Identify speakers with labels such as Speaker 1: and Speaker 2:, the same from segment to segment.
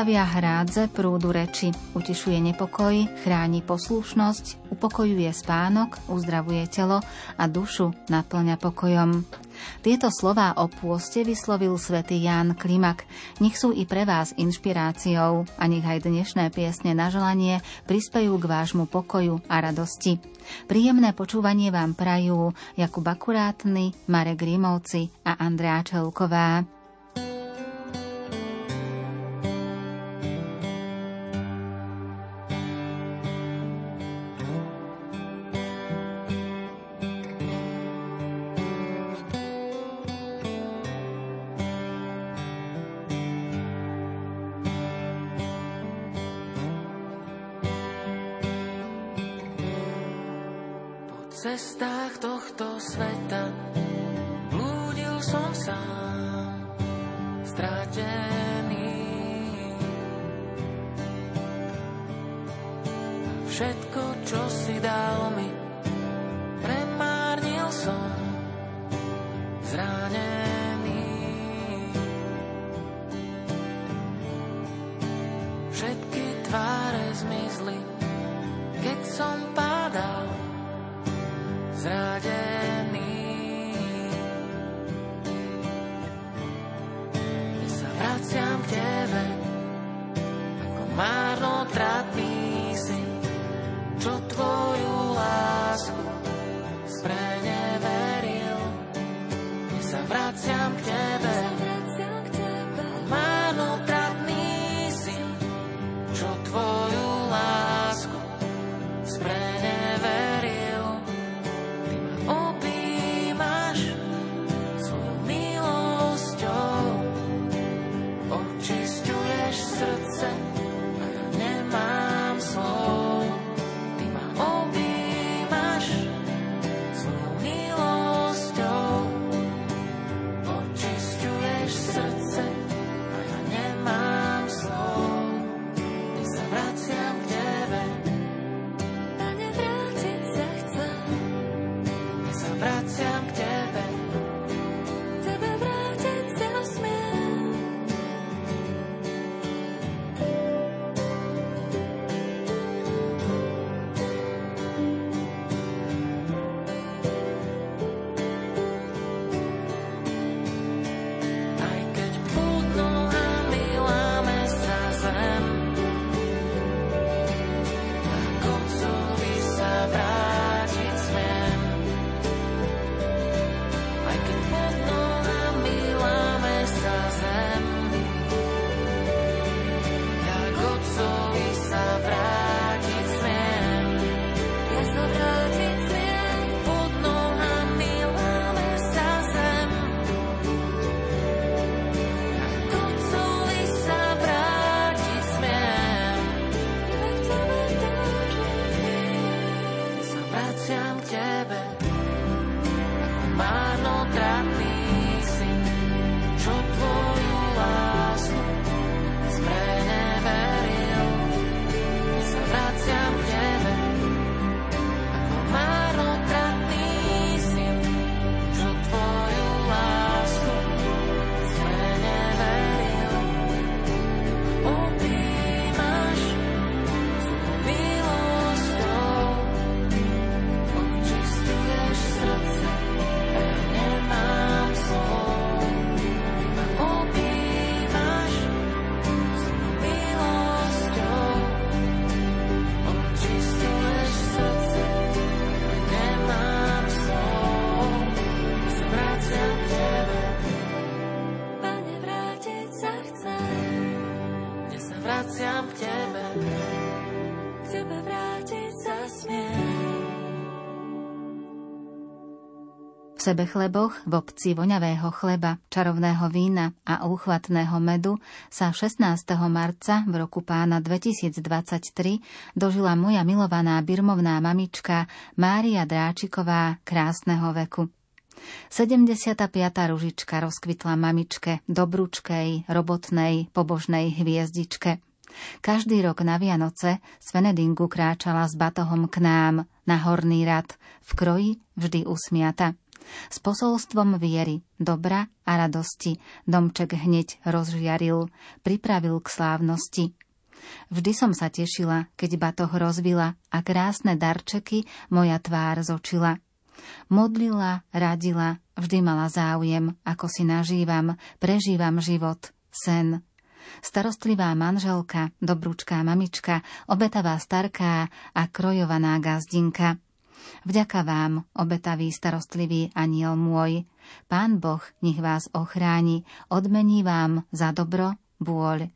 Speaker 1: Stavia hrádze prúdu reči, utišuje nepokoj, chráni poslušnosť, upokojuje spánok, uzdravuje telo a dušu naplňa pokojom. Tieto slová o pôste vyslovil svätý Ján Klimak. Nech sú i pre vás inšpiráciou a nech aj dnešné piesne na želanie prispejú k vášmu pokoju a radosti. Príjemné počúvanie vám prajú Jakub Akurátny, Marek Rímovci a Andrea Čelková. Sebe chleboch, v obci voňavého chleba, čarovného vína a úchvatného medu sa 16. marca v roku pána 2023 dožila moja milovaná birmovná mamička Mária Dráčiková krásneho veku. 75. ružička rozkvitla mamičke, dobručkej, robotnej, pobožnej hviezdičke. Každý rok na Vianoce z Venedingu kráčala s batohom k nám, na horný rad, v kroji vždy usmiata.
Speaker 2: S posolstvom viery, dobra a radosti domček hneď rozžiaril, pripravil k slávnosti. Vždy som sa tešila, keď batoh rozvila a krásne darčeky moja tvár zočila. Modlila, radila, vždy mala záujem, ako si nažívam, prežívam život, sen. Starostlivá manželka, dobrúčká mamička, obetavá starká a krojovaná gazdinka. Vďaka vám, obetavý starostlivý aniel môj. Pán Boh nech vás ochráni, odmení vám za dobro, bôľ.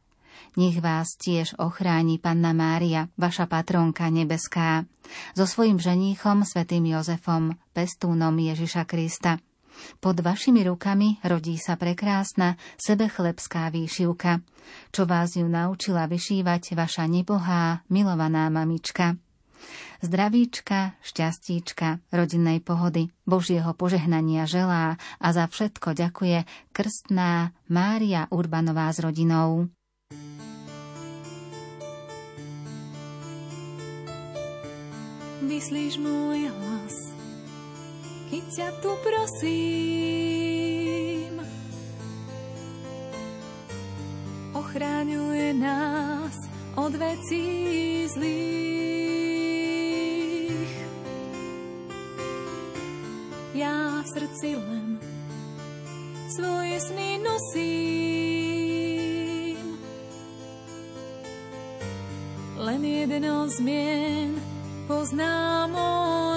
Speaker 2: Nech vás tiež ochráni Panna Mária, vaša patronka nebeská, so svojim ženíchom, svätým Jozefom, pestúnom Ježiša Krista. Pod vašimi rukami rodí sa prekrásna sebechlebská výšivka, čo vás ju naučila vyšívať vaša nebohá, milovaná mamička. Zdravíčka, šťastíčka, rodinnej pohody, Božieho požehnania želá a za všetko ďakuje krstná Mária Urbanová s rodinou.
Speaker 3: vyslíš môj hlas, keď ťa tu prosím. Ochráňuje nás od vecí zlých. Ja v srdci len svoje sny nosím. Len jeden zmien pozná môj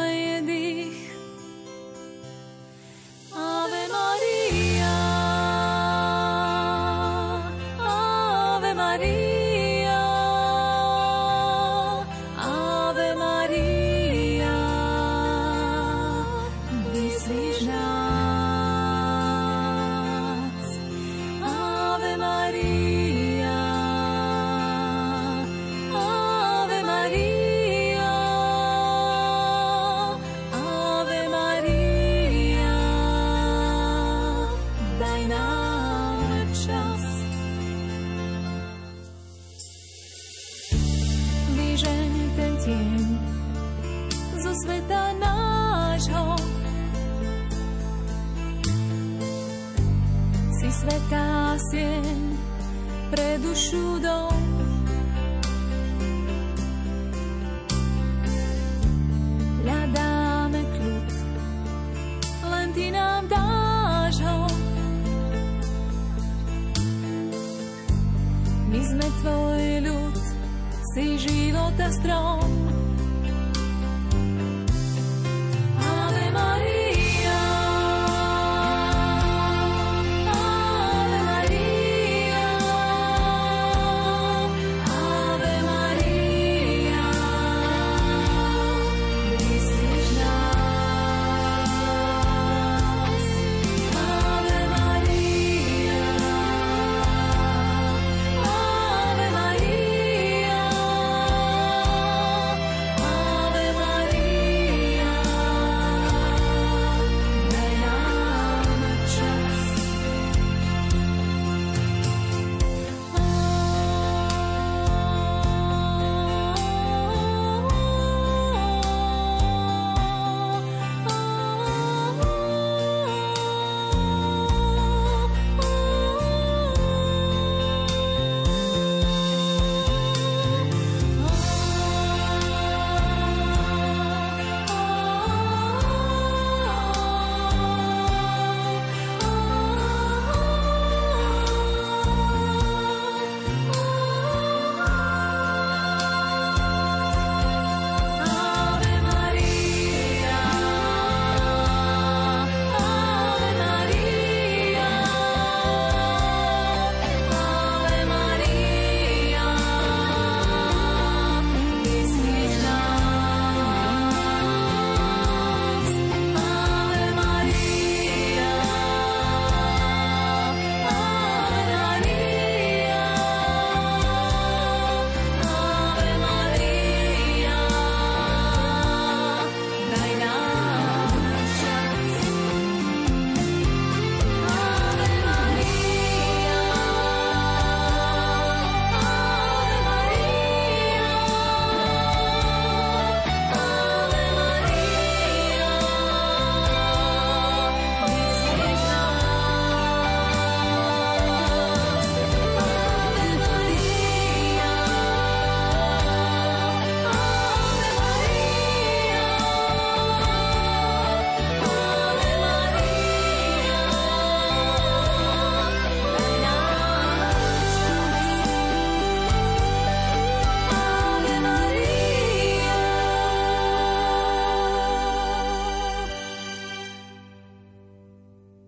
Speaker 3: nuestro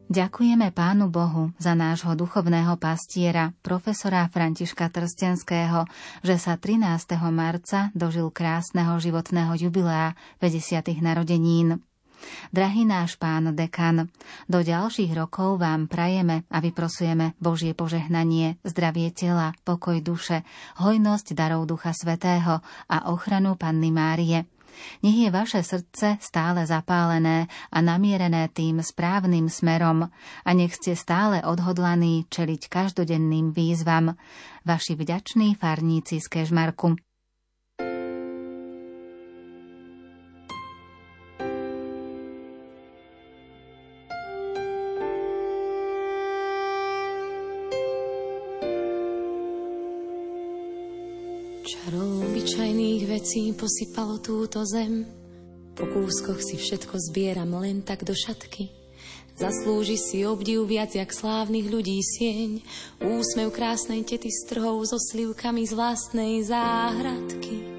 Speaker 2: Ďakujeme Pánu Bohu za nášho duchovného pastiera, profesora Františka Trstenského, že sa 13. marca dožil krásneho životného jubilea 50. narodenín. Drahý náš pán dekan, do ďalších rokov vám prajeme a vyprosujeme Božie požehnanie, zdravie tela, pokoj duše, hojnosť darov Ducha Svetého a ochranu Panny Márie – nech je vaše srdce stále zapálené a namierené tým správnym smerom a nech ste stále odhodlaní čeliť každodenným výzvam. Vaši vďační farníci z Kežmarku.
Speaker 4: Vecí posypalo túto zem. Po kúskoch si všetko zbieram len tak do šatky. Zaslúži si obdiv viac jak slávnych ľudí sieň. Úsmev krásnej tety strhov so slivkami z vlastnej záhradky.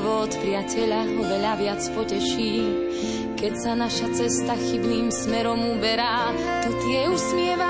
Speaker 4: Slovo od priateľa oveľa viac poteší, keď sa naša cesta chybným smerom uberá, to tie usmievavé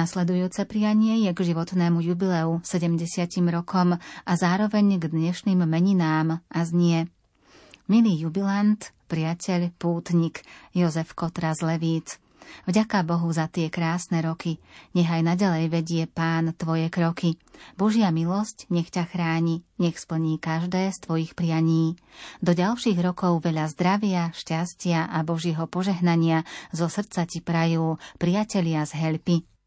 Speaker 2: Nasledujúce prianie je k životnému jubileu 70 rokom a zároveň k dnešným meninám a znie Milý jubilant, priateľ, pútnik Jozef Kotra z Levíc, Vďaka Bohu za tie krásne roky. Nechaj naďalej vedie Pán tvoje kroky. Božia milosť nech ťa chráni, nech splní každé z tvojich prianí. Do ďalších rokov veľa zdravia, šťastia a Božieho požehnania zo srdca ti prajú priatelia z Helpy.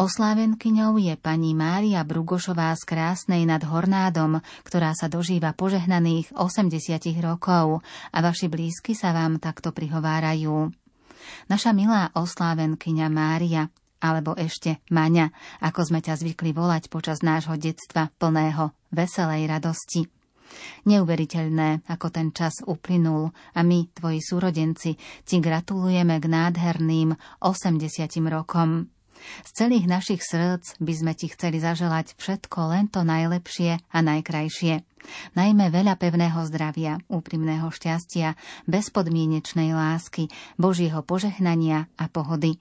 Speaker 2: Oslávenkyňou je pani Mária Brugošová z Krásnej nad Hornádom, ktorá sa dožíva požehnaných 80 rokov a vaši blízky sa vám takto prihovárajú. Naša milá oslávenkyňa Mária, alebo ešte Maňa, ako sme ťa zvykli volať počas nášho detstva plného veselej radosti. Neuveriteľné, ako ten čas uplynul a my, tvoji súrodenci, ti gratulujeme k nádherným 80 rokom. Z celých našich srdc by sme ti chceli zaželať všetko len to najlepšie a najkrajšie. Najmä veľa pevného zdravia, úprimného šťastia, bezpodmienečnej lásky, Božieho požehnania a pohody.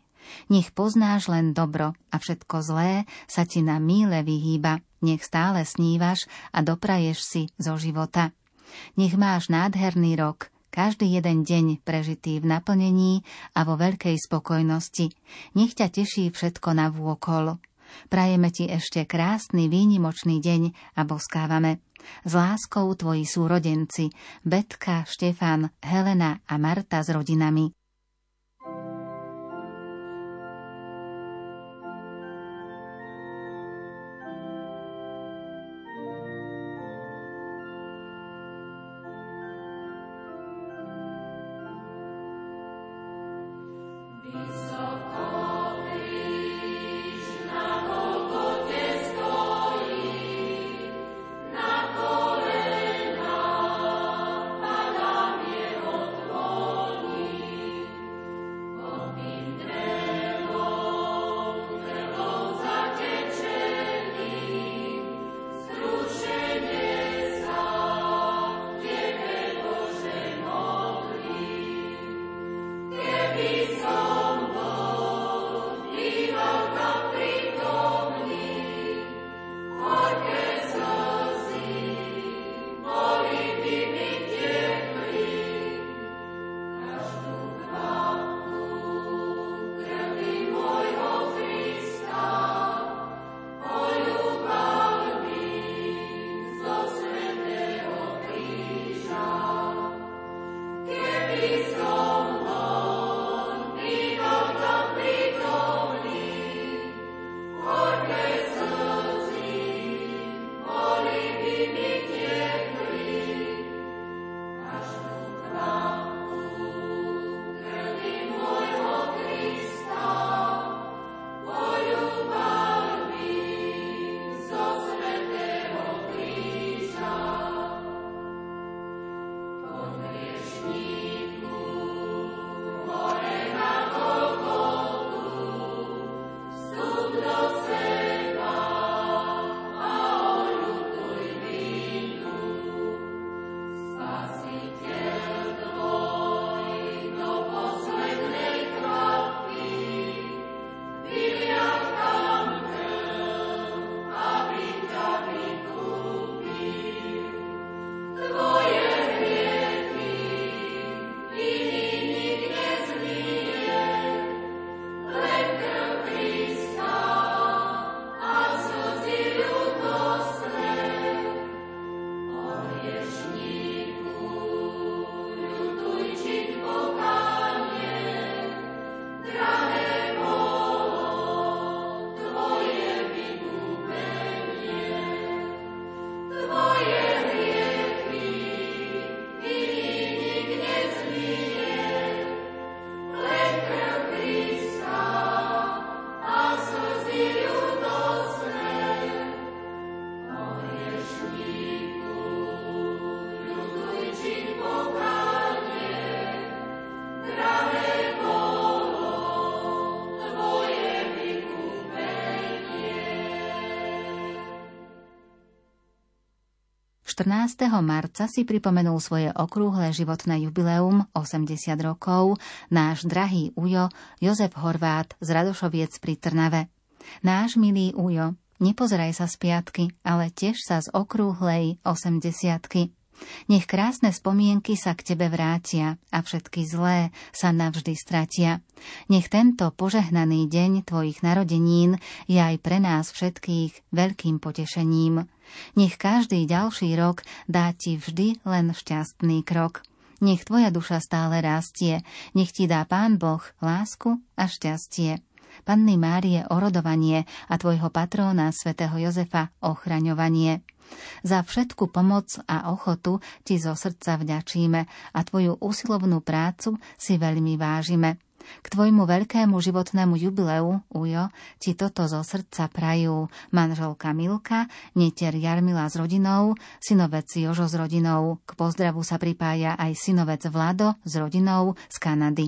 Speaker 2: Nech poznáš len dobro a všetko zlé sa ti na míle vyhýba. Nech stále snívaš a dopraješ si zo života. Nech máš nádherný rok, každý jeden deň prežitý v naplnení a vo veľkej spokojnosti. Nech ťa teší všetko na vôkol. Prajeme ti ešte krásny výnimočný deň a boskávame. S láskou tvoji súrodenci Betka, Štefan, Helena a Marta s rodinami. Marca si pripomenul svoje okrúhle životné jubileum 80 rokov náš drahý ujo Jozef Horvát z Radošoviec pri Trnave. Náš milý ujo, nepozeraj sa z piatky, ale tiež sa z okrúhlej 80 nech krásne spomienky sa k tebe vrátia a všetky zlé sa navždy stratia. Nech tento požehnaný deň tvojich narodenín je aj pre nás všetkých veľkým potešením. Nech každý ďalší rok dá ti vždy len šťastný krok. Nech tvoja duša stále rastie, nech ti dá Pán Boh lásku a šťastie.
Speaker 5: Panny Márie orodovanie a tvojho patróna svätého Jozefa ochraňovanie. Za všetku pomoc a ochotu ti zo srdca vďačíme a tvoju usilovnú prácu si veľmi vážime. K tvojmu veľkému životnému jubileu, Ujo, ti toto zo srdca prajú manželka Milka, netier Jarmila s rodinou, synovec Jožo s rodinou. K pozdravu sa pripája aj synovec Vlado s rodinou z Kanady.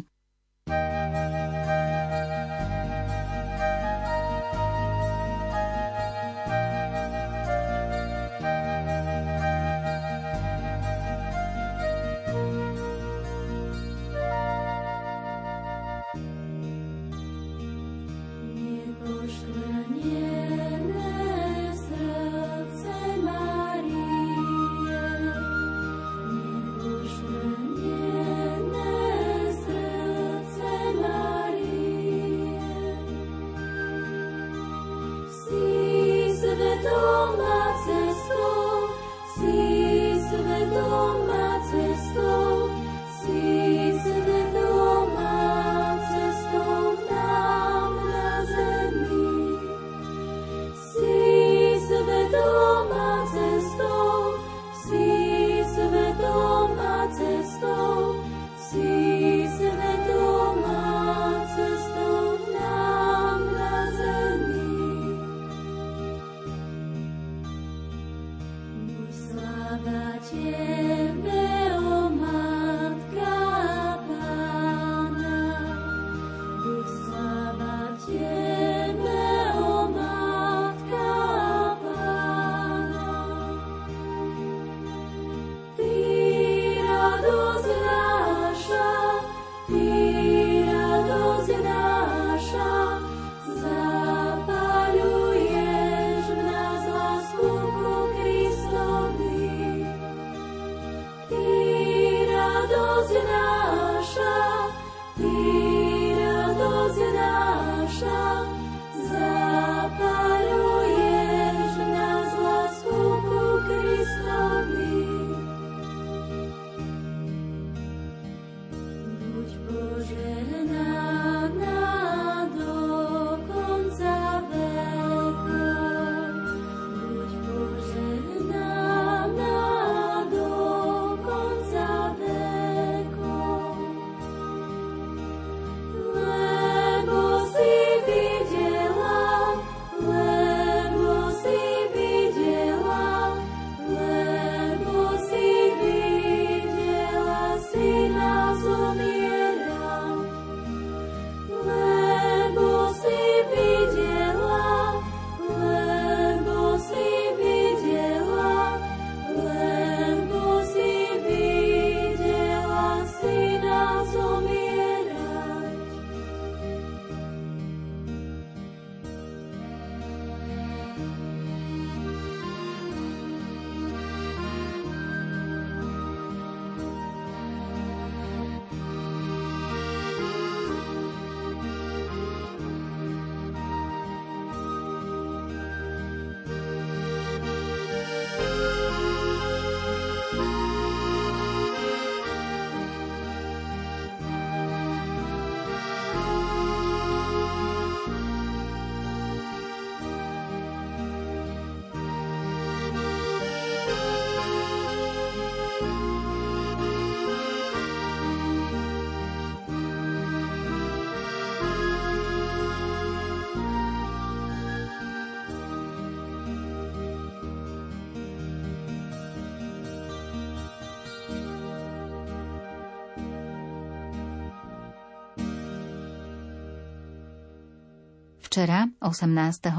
Speaker 5: Včera, 18.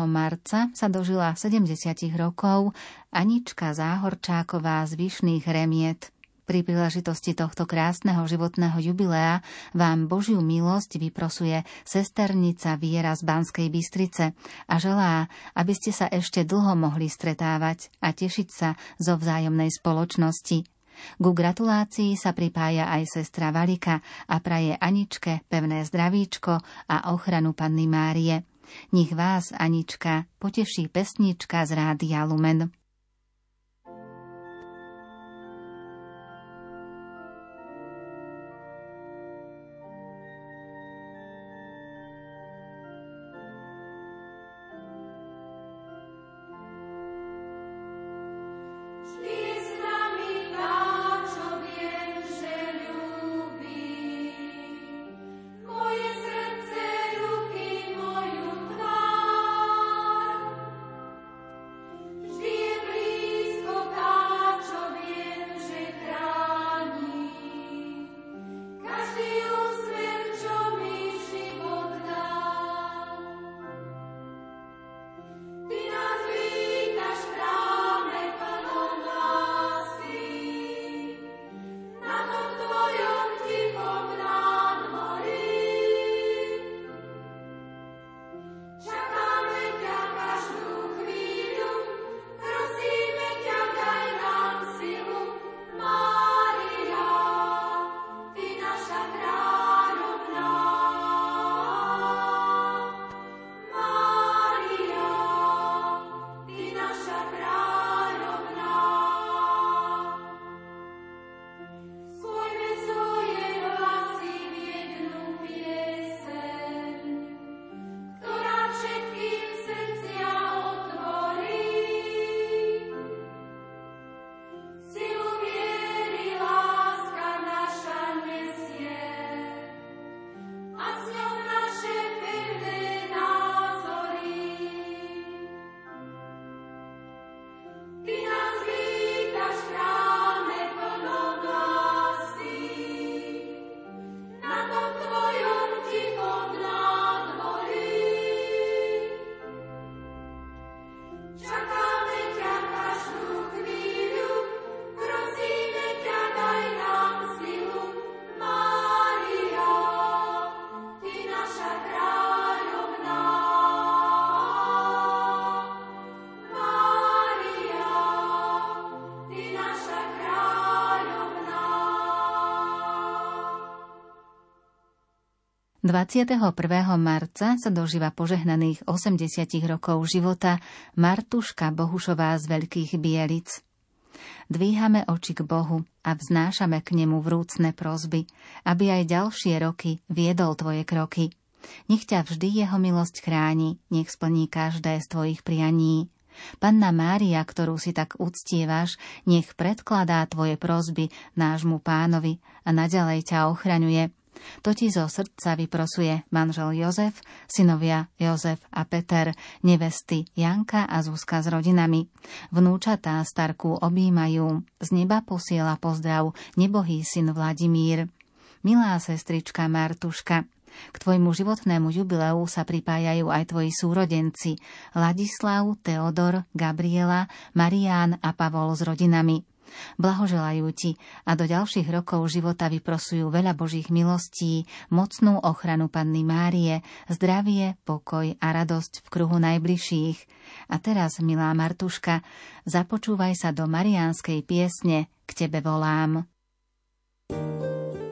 Speaker 5: marca, sa dožila 70 rokov Anička Záhorčáková z Vyšných remiet. Pri príležitosti tohto krásneho životného jubilea vám Božiu milosť vyprosuje sesternica Viera z Banskej Bystrice a želá, aby ste sa ešte dlho mohli stretávať a tešiť sa zo vzájomnej spoločnosti. Ku gratulácii sa pripája aj sestra Valika a praje Aničke pevné zdravíčko a ochranu Panny Márie. Nech vás, Anička, poteší pesnička z Rádia Lumen.
Speaker 2: 21. marca sa dožíva požehnaných 80 rokov života Martuška Bohušová z Veľkých Bielic. Dvíhame oči k Bohu a vznášame k nemu vrúcne prozby, aby aj ďalšie roky viedol tvoje kroky. Nech ťa vždy jeho milosť chráni, nech splní každé z tvojich prianí. Panna Mária, ktorú si tak uctievaš, nech predkladá tvoje prozby nášmu pánovi a naďalej ťa ochraňuje – to ti zo srdca vyprosuje manžel Jozef, synovia Jozef a Peter, nevesty Janka a Zuzka s rodinami. Vnúčatá starku objímajú, z neba posiela pozdrav nebohý syn Vladimír. Milá sestrička Martuška, k tvojmu životnému jubileu sa pripájajú aj tvoji súrodenci Ladislav, Teodor, Gabriela, Marián a Pavol s rodinami. Blahoželajú ti a do ďalších rokov života vyprosujú veľa Božích milostí, mocnú ochranu Panny Márie, zdravie, pokoj a radosť v kruhu najbližších. A teraz, milá Martuška, započúvaj sa do mariánskej piesne K tebe volám. thank you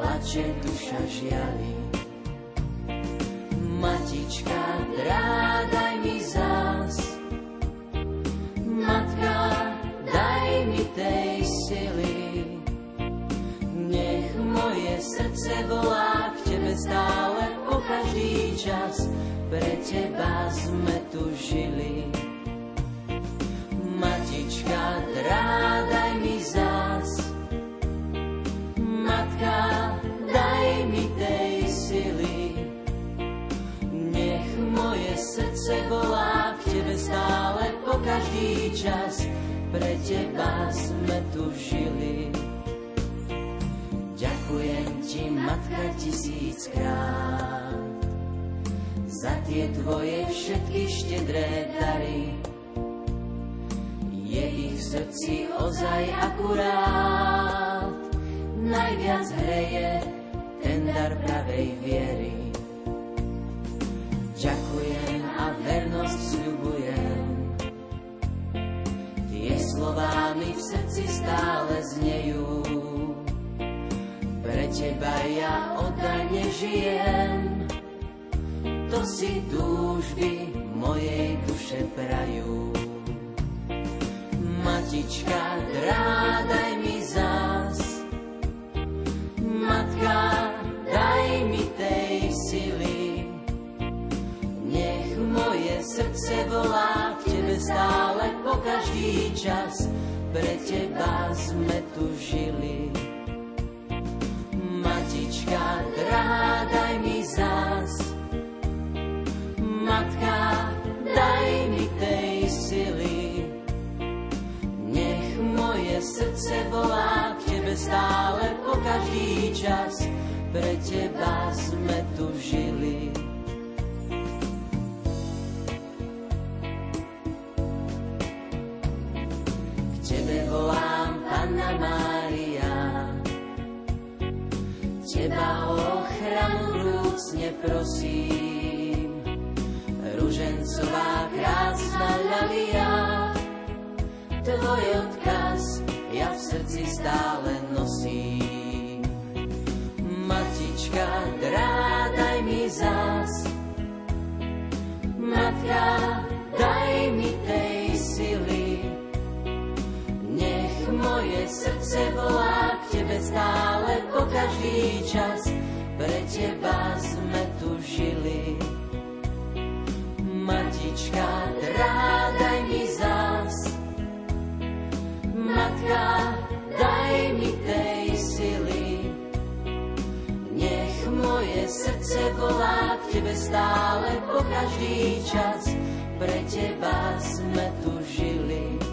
Speaker 6: plače duša žiali. Matička, drádaj mi zás. Matka, daj mi tej sily. Nech moje srdce volá k Tebe stále po každý čas. Pre Teba sme tu žili. Matička, drádaj srdce volá k tebe stále po každý čas. Pre teba sme tu žili. Ďakujem ti, matka, tisíckrát za tie tvoje všetky štedré dary. Je ich v srdci ozaj akurát, najviac hreje ten dar pravej viery. Ďakujem a vernosť sľubujem. Tie slová mi v srdci stále znejú. Pre teba ja oddane žijem. To si túžby mojej duše prajú. Matička, drádaj mi zás. Srdce volá k tebe stále po každý čas. Pre teba sme tu žili. Matička, drahá, daj mi zás. Matka, daj mi tej sily. Nech moje srdce volá k tebe stále po každý čas. Pre teba sme tu žili. Teba ochranu vrúcne prosím. Ružencová krásna ľalia, tvoj odkaz ja v srdci stále nosím. Matička, drádaj mi zás, matka, daj moje srdce volá k tebe stále po každý čas. Pre teba sme tu žili. Matička, drahá, daj mi zás. Matka, daj mi tej sily. Nech moje srdce volá k tebe stále po každý čas. Pre teba sme tu žili.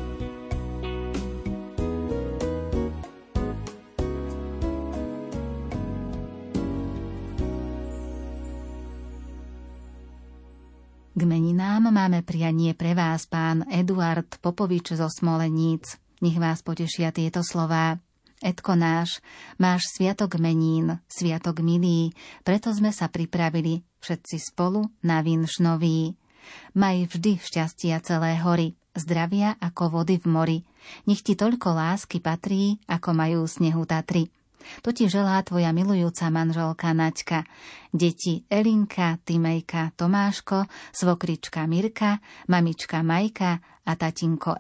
Speaker 7: K meninám máme prianie pre vás pán Eduard Popovič zo Smoleníc. Nech vás potešia tieto slová. Edko náš, máš sviatok menín, sviatok milý, preto sme sa pripravili všetci spolu na vinš nový. Maj vždy šťastia celé hory, zdravia ako vody v mori. Nech ti toľko lásky patrí, ako majú snehu Tatry. To ti želá tvoja milujúca manželka Naďka. Deti Elinka, Timejka, Tomáško, svokrička Mirka, mamička Majka a tatinko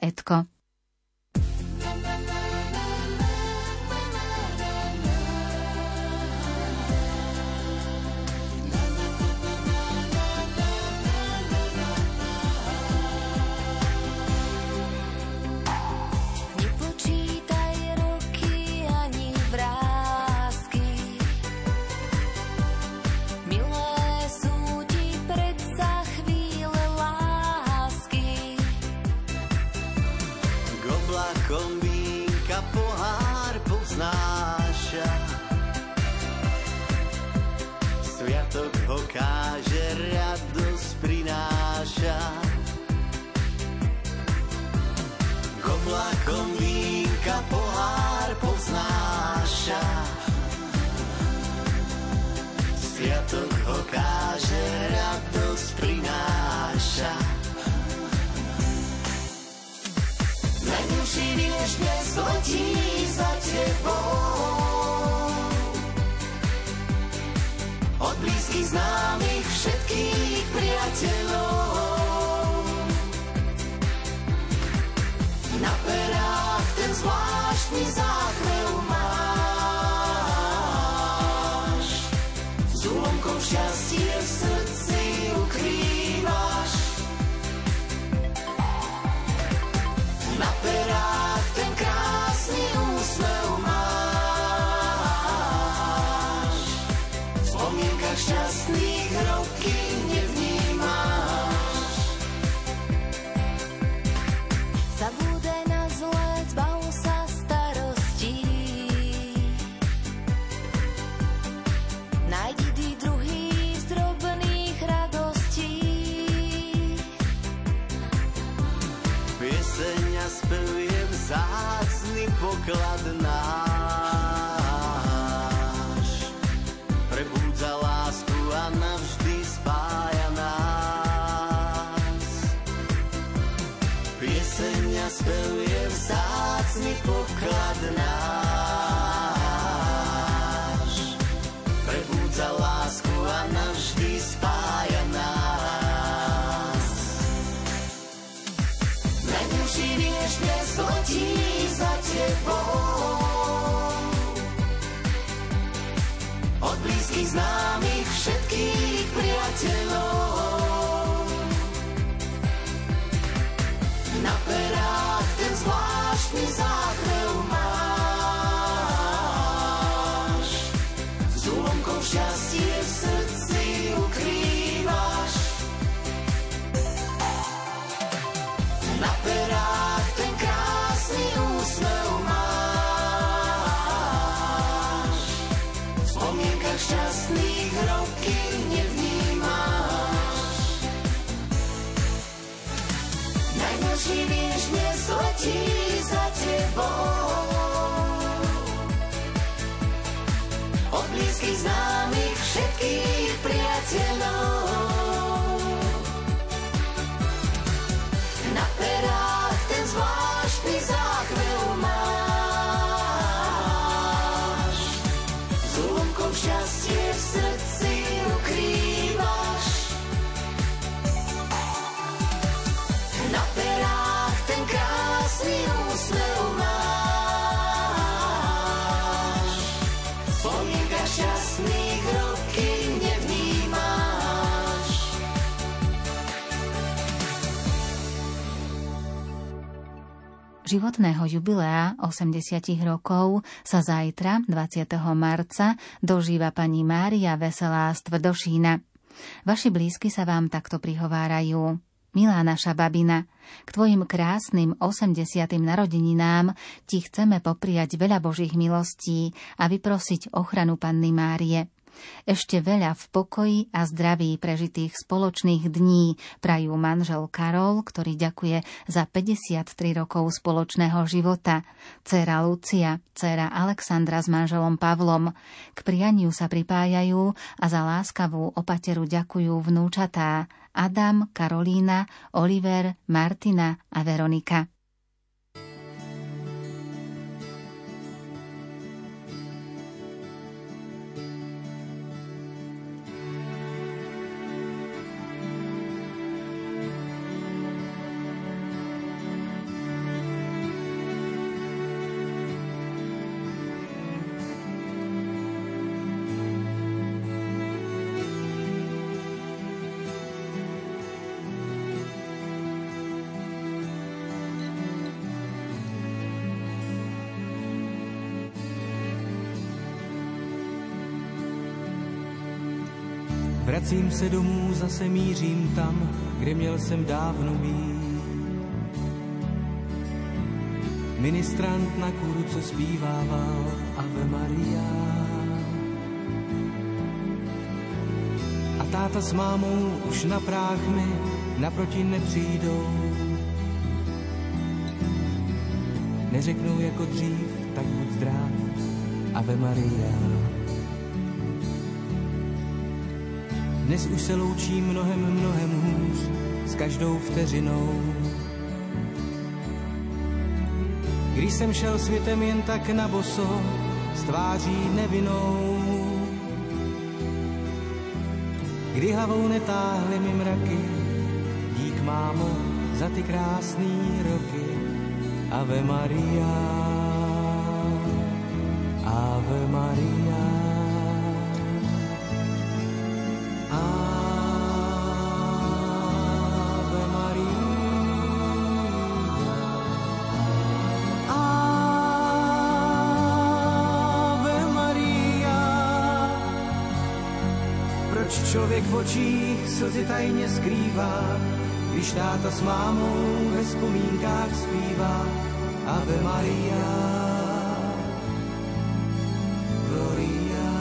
Speaker 7: Etko.
Speaker 8: šťastný
Speaker 2: životného jubilea 80 rokov sa zajtra, 20. marca, dožíva pani Mária Veselá z Tvrdošína. Vaši blízky sa vám takto prihovárajú. Milá naša babina, k tvojim krásnym 80. narodeninám ti chceme popriať veľa Božích milostí a vyprosiť ochranu Panny Márie. Ešte veľa v pokoji a zdraví prežitých spoločných dní prajú manžel Karol, ktorý ďakuje za 53 rokov spoločného života, dcera Lucia, dcera Alexandra s manželom Pavlom. K prianiu sa pripájajú a za láskavú opateru ďakujú vnúčatá Adam, Karolína, Oliver, Martina a Veronika.
Speaker 9: Vracím se domů, zase mířím tam, kde měl jsem dávno být. Ministrant na kuru, co zpívával Ave Maria. A táta s mámou už na práh mi naproti nepřijdou. Neřeknou jako dřív, tak buď zdrav, Ave Maria. Dnes už se loučí mnohem, mnohem hůř s každou vteřinou. Když jsem šel světem jen tak na boso, s tváří nevinou. Kdy hlavou netáhly mi mraky, dík mámo za ty krásný roky. Ave Maria, Ave Maria. V očích slzy tajně skrývá, když táta s mámou ve vzpomínkách zpívá Ave Maria. Gloria.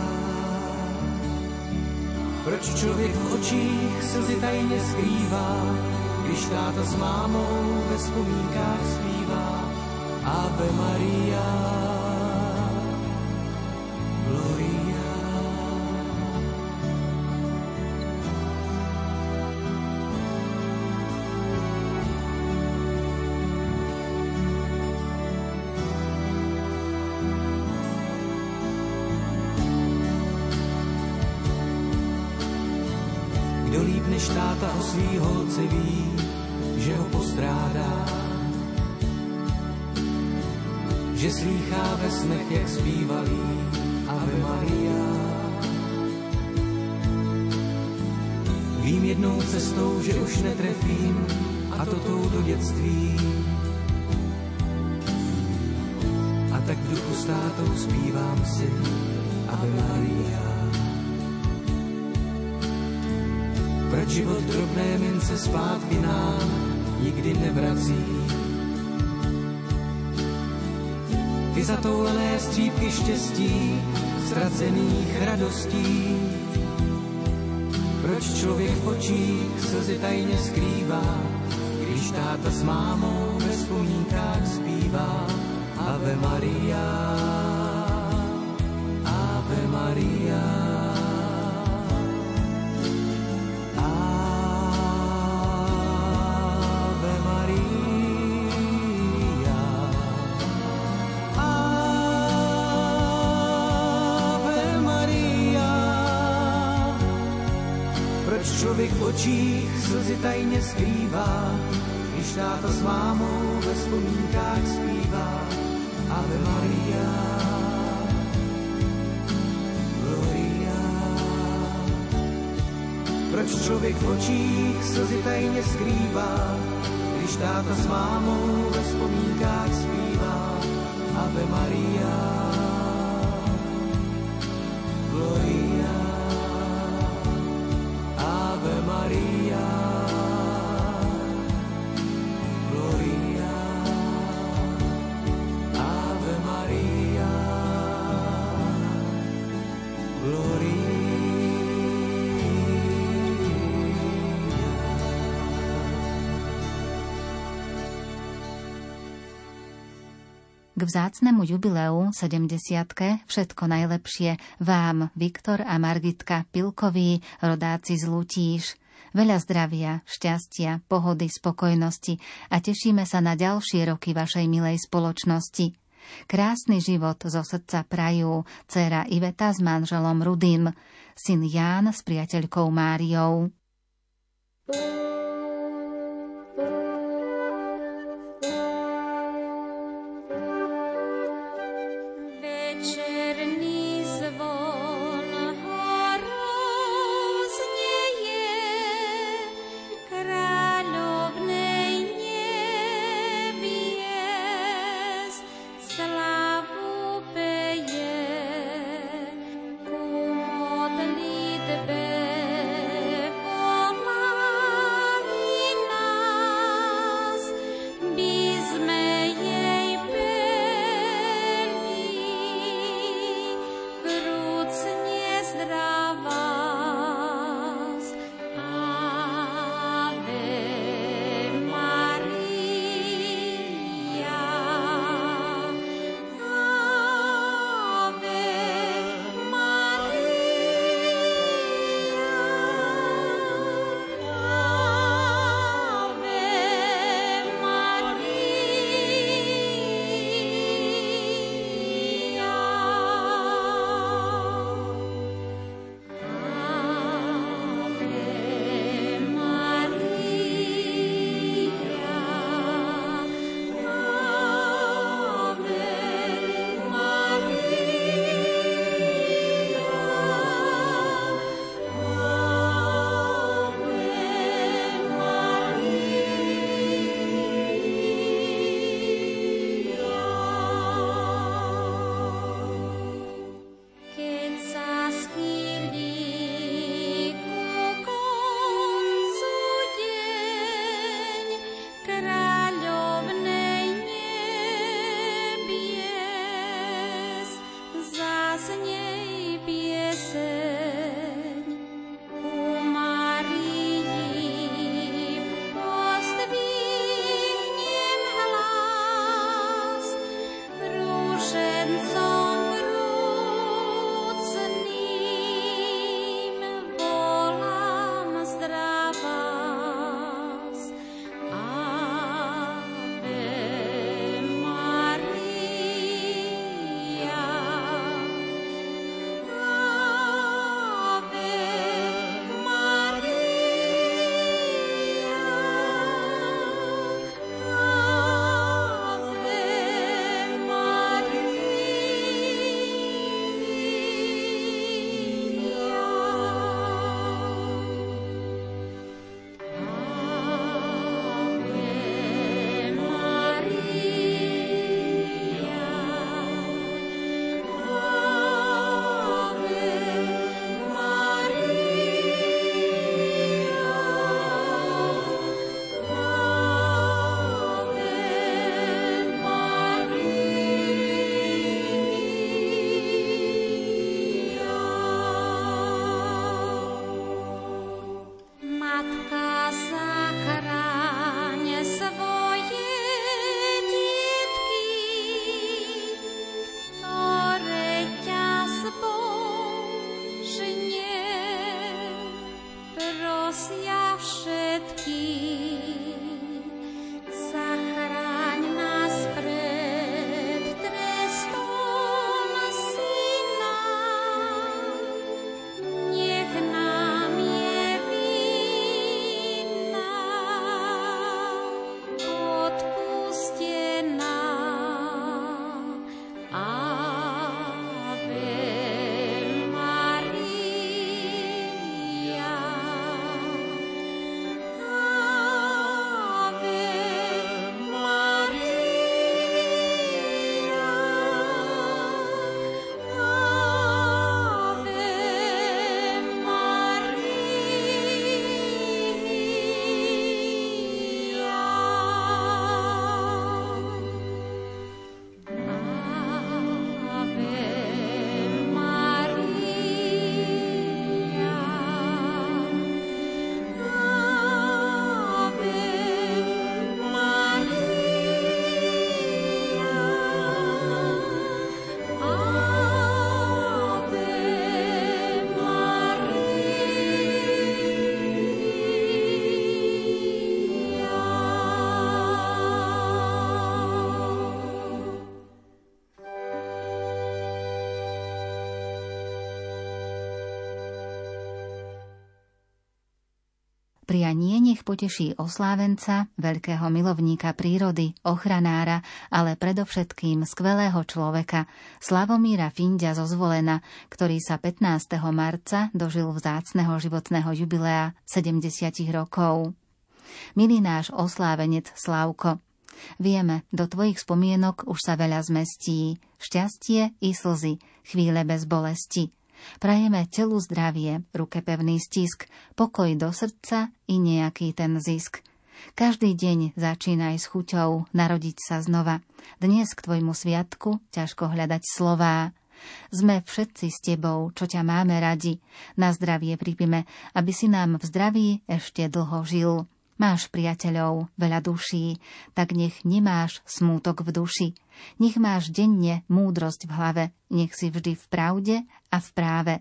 Speaker 9: Proč člověk v očích slzy tajně skrývá, když táta s mámou ve vzpomínkách zpívá Ave Maria. Jednou cestou, že už netrefím a to tou do dětství. A tak v duchu státou zpívám si Ave Maria. Proč život drobné mince zpátky nám nikdy nevrací? Ty zatoulené střípky štěstí, ztracených radostí. Proč člověk v očích slzy tajně skrývá, když táta s mámou ve vzpomínkách zpívá Ave Maria, člověk v očích slzy tajně skrývá, když táta s mámou ve vzpomínkách zpívá Ave Maria. Gloria. Proč člověk v očích slzy tajně skrývá, když
Speaker 2: táta s mámou ve vzpomínkách zpívá Ave Maria. Gloria,
Speaker 5: vzácnemu jubileu 70 všetko najlepšie vám, Viktor a Margitka Pilkoví, rodáci z Lutíš. Veľa zdravia, šťastia, pohody, spokojnosti a tešíme sa na ďalšie roky vašej milej spoločnosti. Krásny život zo srdca prajú dcera Iveta s manželom Rudým, syn Ján s priateľkou Máriou. thank
Speaker 2: Prianie nech poteší oslávenca, veľkého milovníka prírody, ochranára, ale predovšetkým skvelého človeka, Slavomíra Findia zo Zvolena, ktorý sa 15. marca dožil vzácneho životného jubilea 70 rokov. Milý náš oslávenec Slavko, Vieme, do tvojich spomienok už sa veľa zmestí, šťastie i slzy, chvíle bez bolesti. Prajeme telu zdravie, ruke pevný stisk, pokoj do srdca i nejaký ten zisk. Každý deň začínaj s chuťou narodiť sa znova. Dnes k tvojmu sviatku ťažko hľadať slová. Sme všetci s tebou, čo ťa máme radi. Na zdravie pripime, aby si nám v zdraví ešte dlho žil. Máš priateľov, veľa duší, tak nech nemáš smútok v duši. Nech máš denne múdrosť v hlave, nech si vždy v pravde a v práve.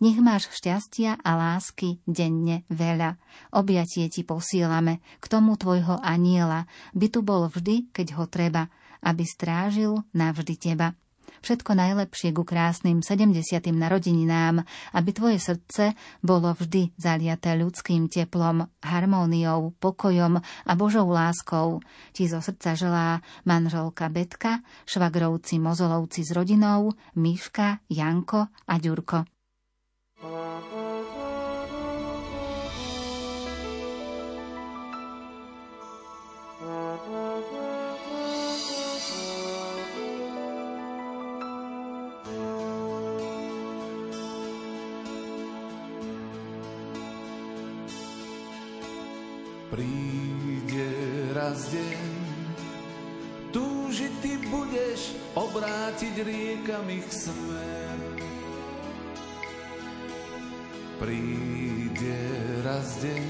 Speaker 2: Nech máš šťastia a lásky denne veľa. Objatie ti posílame, k tomu tvojho aniela, by tu bol vždy, keď ho treba, aby strážil navždy teba. Všetko najlepšie ku krásnym 70. narodeninám, aby tvoje srdce bolo vždy zaliaté ľudským teplom, harmóniou, pokojom a Božou láskou. Ti zo srdca želá manželka Betka, švagrovci Mozolovci s rodinou, Miška, Janko a Ďurko.
Speaker 9: Príde raz deň, túžiť ty budeš obrátiť riekami ich smer. Príde raz deň,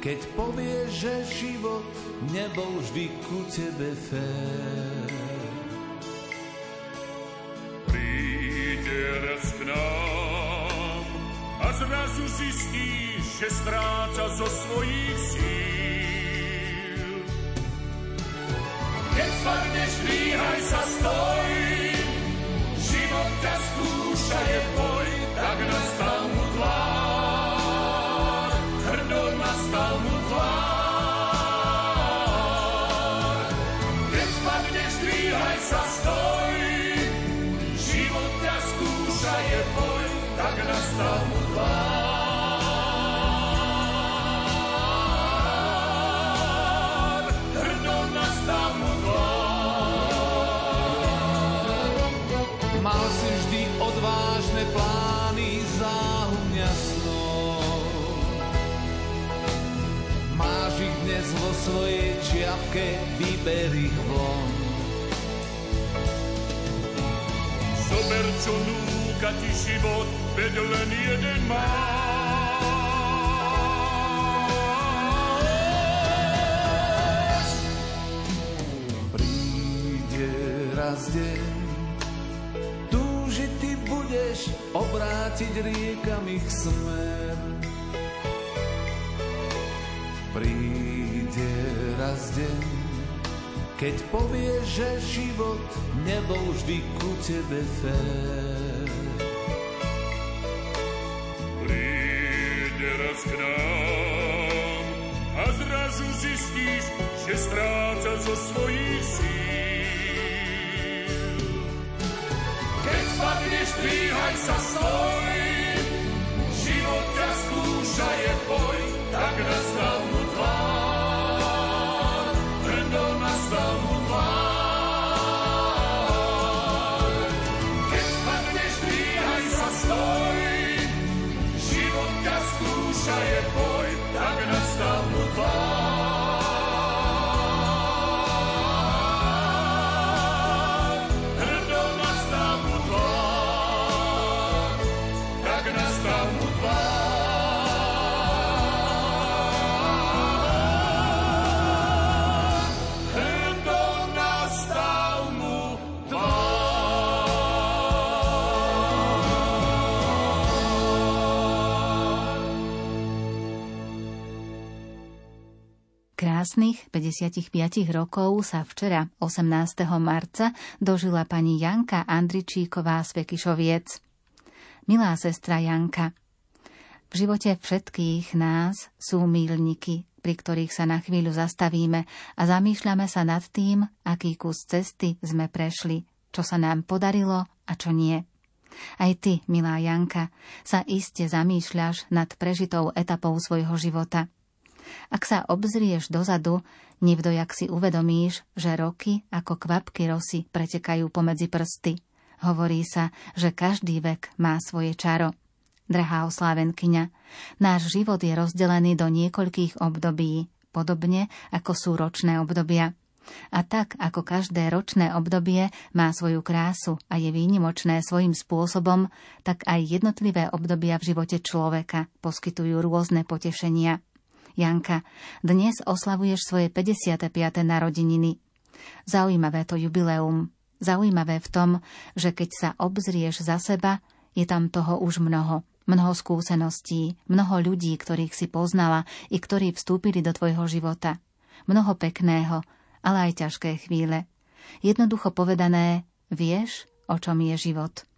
Speaker 9: keď povieš, že život nebol vždy ku tebe fér.
Speaker 10: Príde raz k nám a zrazu zistíš, že stráca zo svojich síl. Keď spadneš, dvíhaj sa, stoj,
Speaker 9: svojej čiapke vyber ich von.
Speaker 10: Zober, čo núka ti život, veď len jeden má.
Speaker 9: Raz deň, túžiť ty budeš obrátiť riekami ich smer. Raz deň, keď povieš, že život nebol vždy ku tebe fér.
Speaker 10: Príde raz k nám a zrazu zistíš, že stráca zo svojich síl. Keď spadneš, dvíhaj sa, stoj, život ťa skúša, je boj, tak nastal mu
Speaker 2: 55 rokov sa včera, 18. marca, dožila pani Janka Andričíková z Vekišoviec. Milá sestra Janka, V živote všetkých nás sú mílniky, pri ktorých sa na chvíľu zastavíme a zamýšľame sa nad tým, aký kus cesty sme prešli, čo sa nám podarilo a čo nie. Aj ty, milá Janka, sa iste zamýšľaš nad prežitou etapou svojho života. Ak sa obzrieš dozadu, nevdojak si uvedomíš, že roky ako kvapky rosy pretekajú pomedzi prsty. Hovorí sa, že každý vek má svoje čaro. Drahá oslávenkyňa, náš život je rozdelený do niekoľkých období, podobne ako sú ročné obdobia. A tak, ako každé ročné obdobie má svoju krásu a je výnimočné svojim spôsobom, tak aj jednotlivé obdobia v živote človeka poskytujú rôzne potešenia. Janka, dnes oslavuješ svoje 55. narodeniny. Zaujímavé to jubileum. Zaujímavé v tom, že keď sa obzrieš za seba, je tam toho už mnoho. Mnoho skúseností, mnoho ľudí, ktorých si poznala i ktorí vstúpili do tvojho života. Mnoho pekného, ale aj ťažké chvíle. Jednoducho povedané, vieš, o čom je život.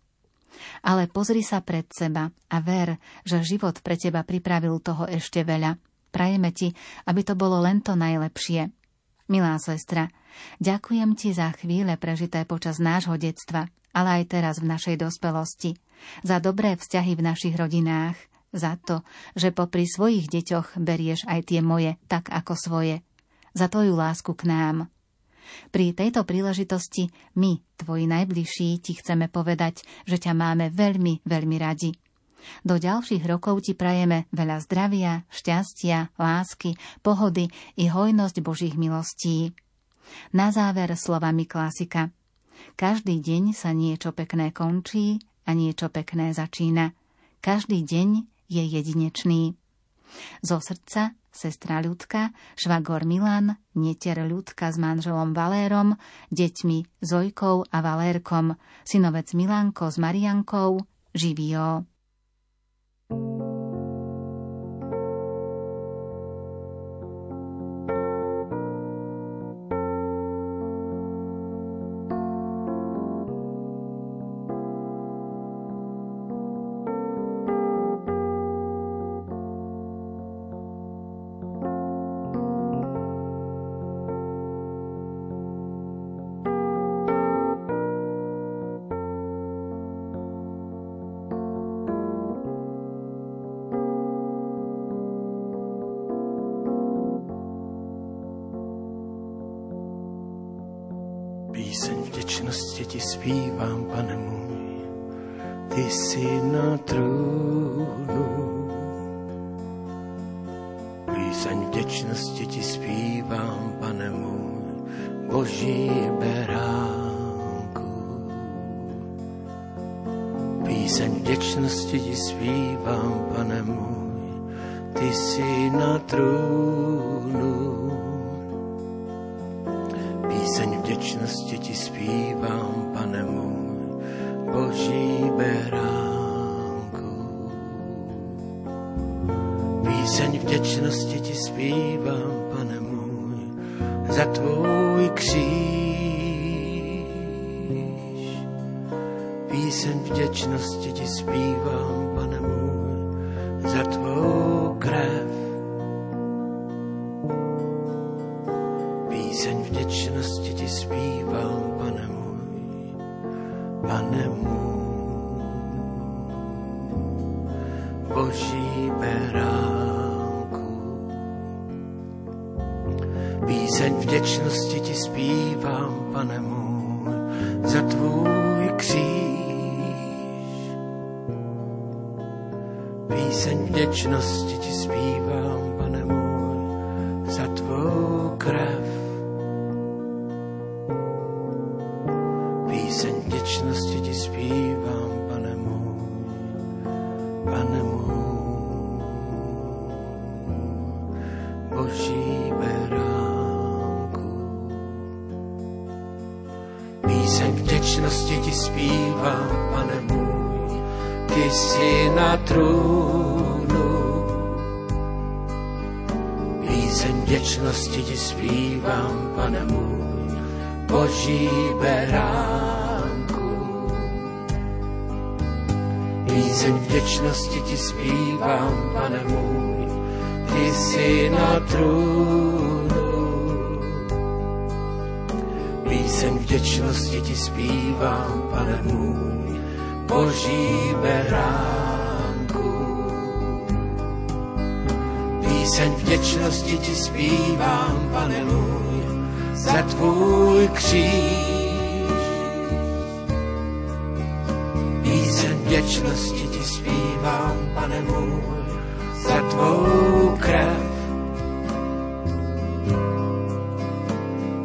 Speaker 2: Ale pozri sa pred seba a ver, že život pre teba pripravil toho ešte veľa. Prajeme ti, aby to bolo len to najlepšie. Milá sestra, ďakujem ti za chvíle prežité počas nášho detstva, ale aj teraz v našej dospelosti – za dobré vzťahy v našich rodinách, za to, že popri svojich deťoch berieš aj tie moje tak ako svoje, za tvoju lásku k nám. Pri tejto príležitosti my, tvoji najbližší, ti chceme povedať, že ťa máme veľmi, veľmi radi. Do ďalších rokov ti prajeme veľa zdravia, šťastia, lásky, pohody i hojnosť Božích milostí. Na záver slovami klasika. Každý deň sa niečo pekné končí a niečo pekné začína. Každý deň je jedinečný. Zo srdca sestra Ľudka, švagor Milan, netier Ľudka s manželom Valérom, deťmi Zojkou a Valérkom, synovec Milanko s Mariankou, živio.
Speaker 11: 何? věčnosti ti zpívám, pane můj, ty jsi na trůnu. Píseň vděčnosti ti zpívám, pane můj, boží beránku. Píseň vděčnosti ti zpívám, pane můj,
Speaker 12: ty si na trůnu vděčnosti ti zpívám, pane můj, boží beránku. Píseň vděčnosti ti zpívám, pane můj,
Speaker 11: za tvůj kříž. Píseň vděčnosti ti zpívám, pane můj, za tvou krev.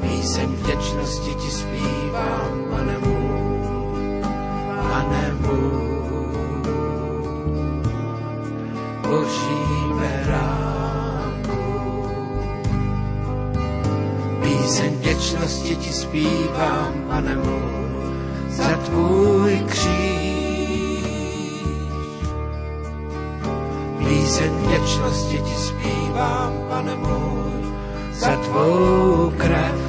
Speaker 11: Píseň vděčnosti ti zpívám, pane můj, pane můj, boží beránku. Píseň vděčnosti ti zpívám, pane můj, za tvůj vděčnosti ti zpívám, pane můj, za tvou krev.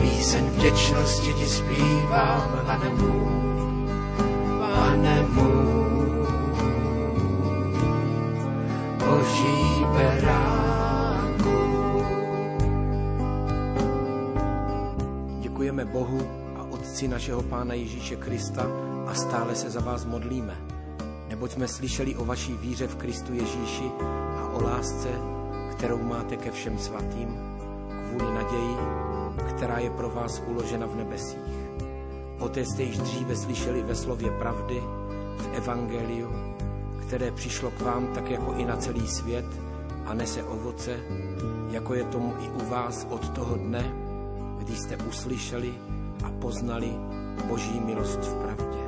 Speaker 11: Píseň vděčnosti ti zpívám, pane můj, pane můj, boží beránku.
Speaker 12: Děkujeme Bohu a Otci našeho Pána Ježíše Krista a stále se za vás modlíme. Neboť jsme slyšeli o vaší víře v Kristu Ježíši a o lásce, kterou máte ke všem svatým, kvůli naději, která je pro vás uložena v nebesích. Poté jste již dříve slyšeli ve slově pravdy, v Evangeliu, které přišlo k vám tak jako i na celý svět a nese ovoce, jako je tomu i u vás od toho dne, kdy jste uslyšeli a poznali Boží milost v pravdě.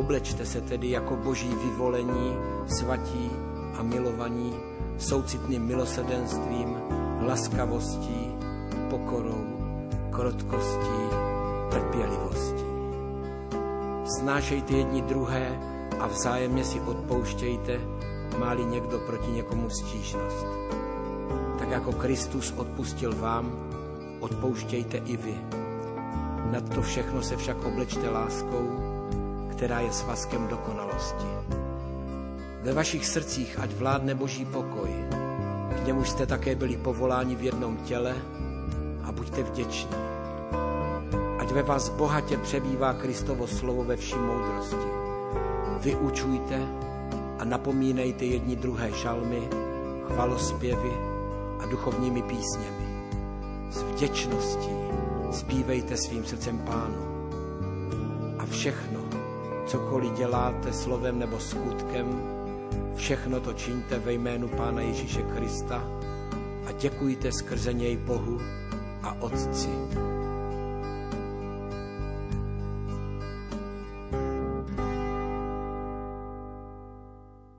Speaker 12: Oblečte se tedy jako boží vyvolení, svatí a milovaní, soucitným milosedenstvím, laskavostí, pokorou, krotkostí, trpělivostí. Snášejte jedni druhé a vzájemně si odpouštějte, máli někdo proti někomu stížnost. Tak jako Kristus odpustil vám, odpouštějte i vy. Nad to všechno se však oblečte láskou, která je svazkem dokonalosti. Ve vašich srdcích ať vládne boží pokoj, k němuž jste také byli povoláni v jednom těle a buďte vděční. Ať ve vás bohatě přebývá Kristovo slovo ve vší moudrosti. Vyučujte a napomínejte jedni druhé žalmy, chvalospěvy a duchovními písněmi. S vděčností zpívejte svým srdcem pánu. A všechno, cokoliv děláte slovem nebo skutkem, všechno to čiňte ve jménu Pána Ježíše Krista a děkujte skrze něj Bohu a Otci.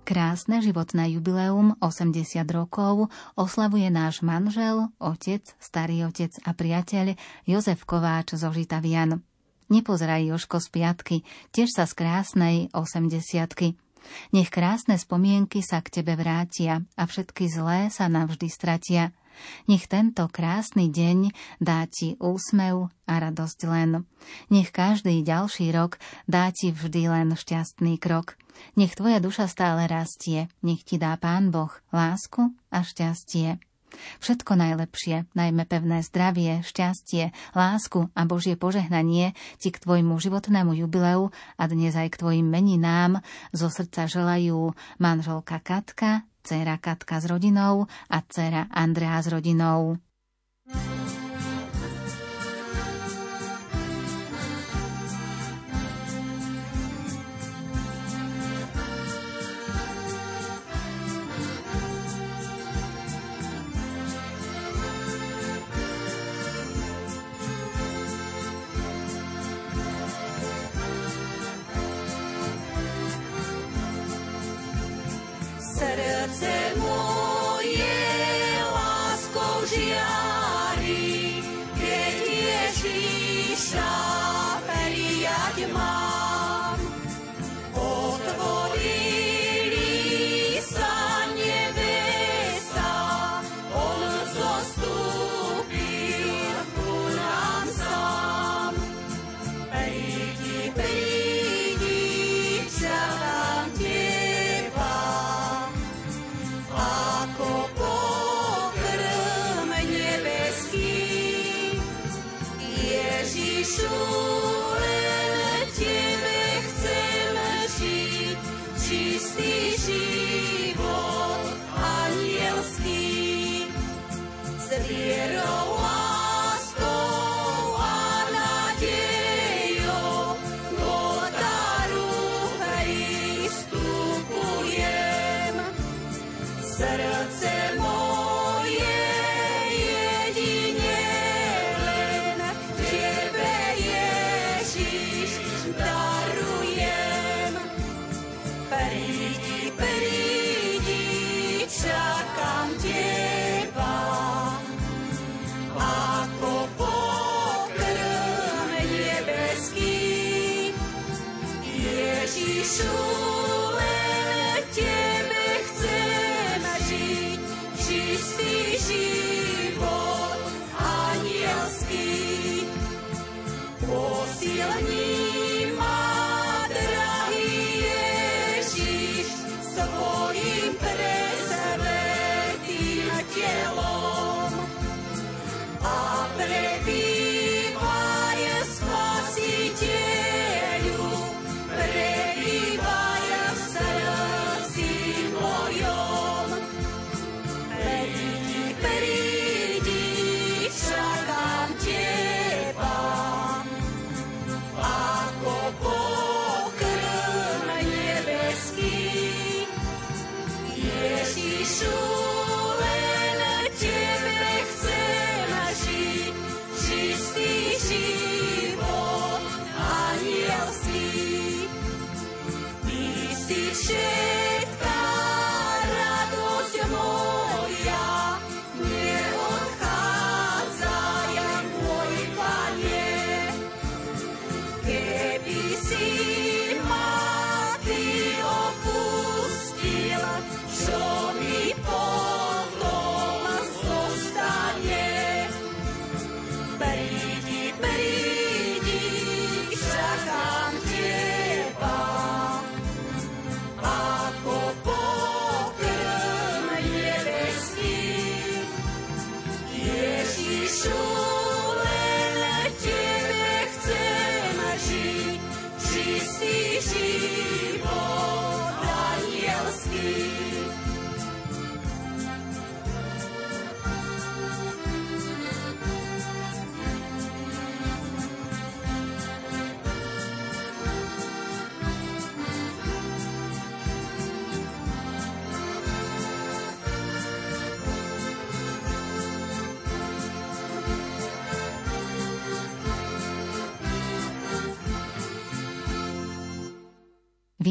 Speaker 2: Krásne životné jubileum 80 rokov oslavuje náš manžel, otec, starý otec a priateľ Jozef Kováč zo Žitavian. Nepozeraj Joško z piatky, tiež sa z krásnej 80 Nech krásne spomienky sa k tebe vrátia a všetky zlé sa navždy stratia. Nech tento krásny deň dá ti úsmev a radosť len. Nech každý ďalší rok dá ti vždy len šťastný krok. Nech tvoja duša stále rastie, nech ti dá Pán Boh lásku a šťastie. Všetko najlepšie, najmä pevné zdravie, šťastie, lásku a Božie požehnanie ti k tvojmu životnému jubileu a dnes aj k tvojim meninám zo srdca želajú manželka Katka, dcéra Katka s rodinou a dcéra Andrea s rodinou.
Speaker 5: Srdce moje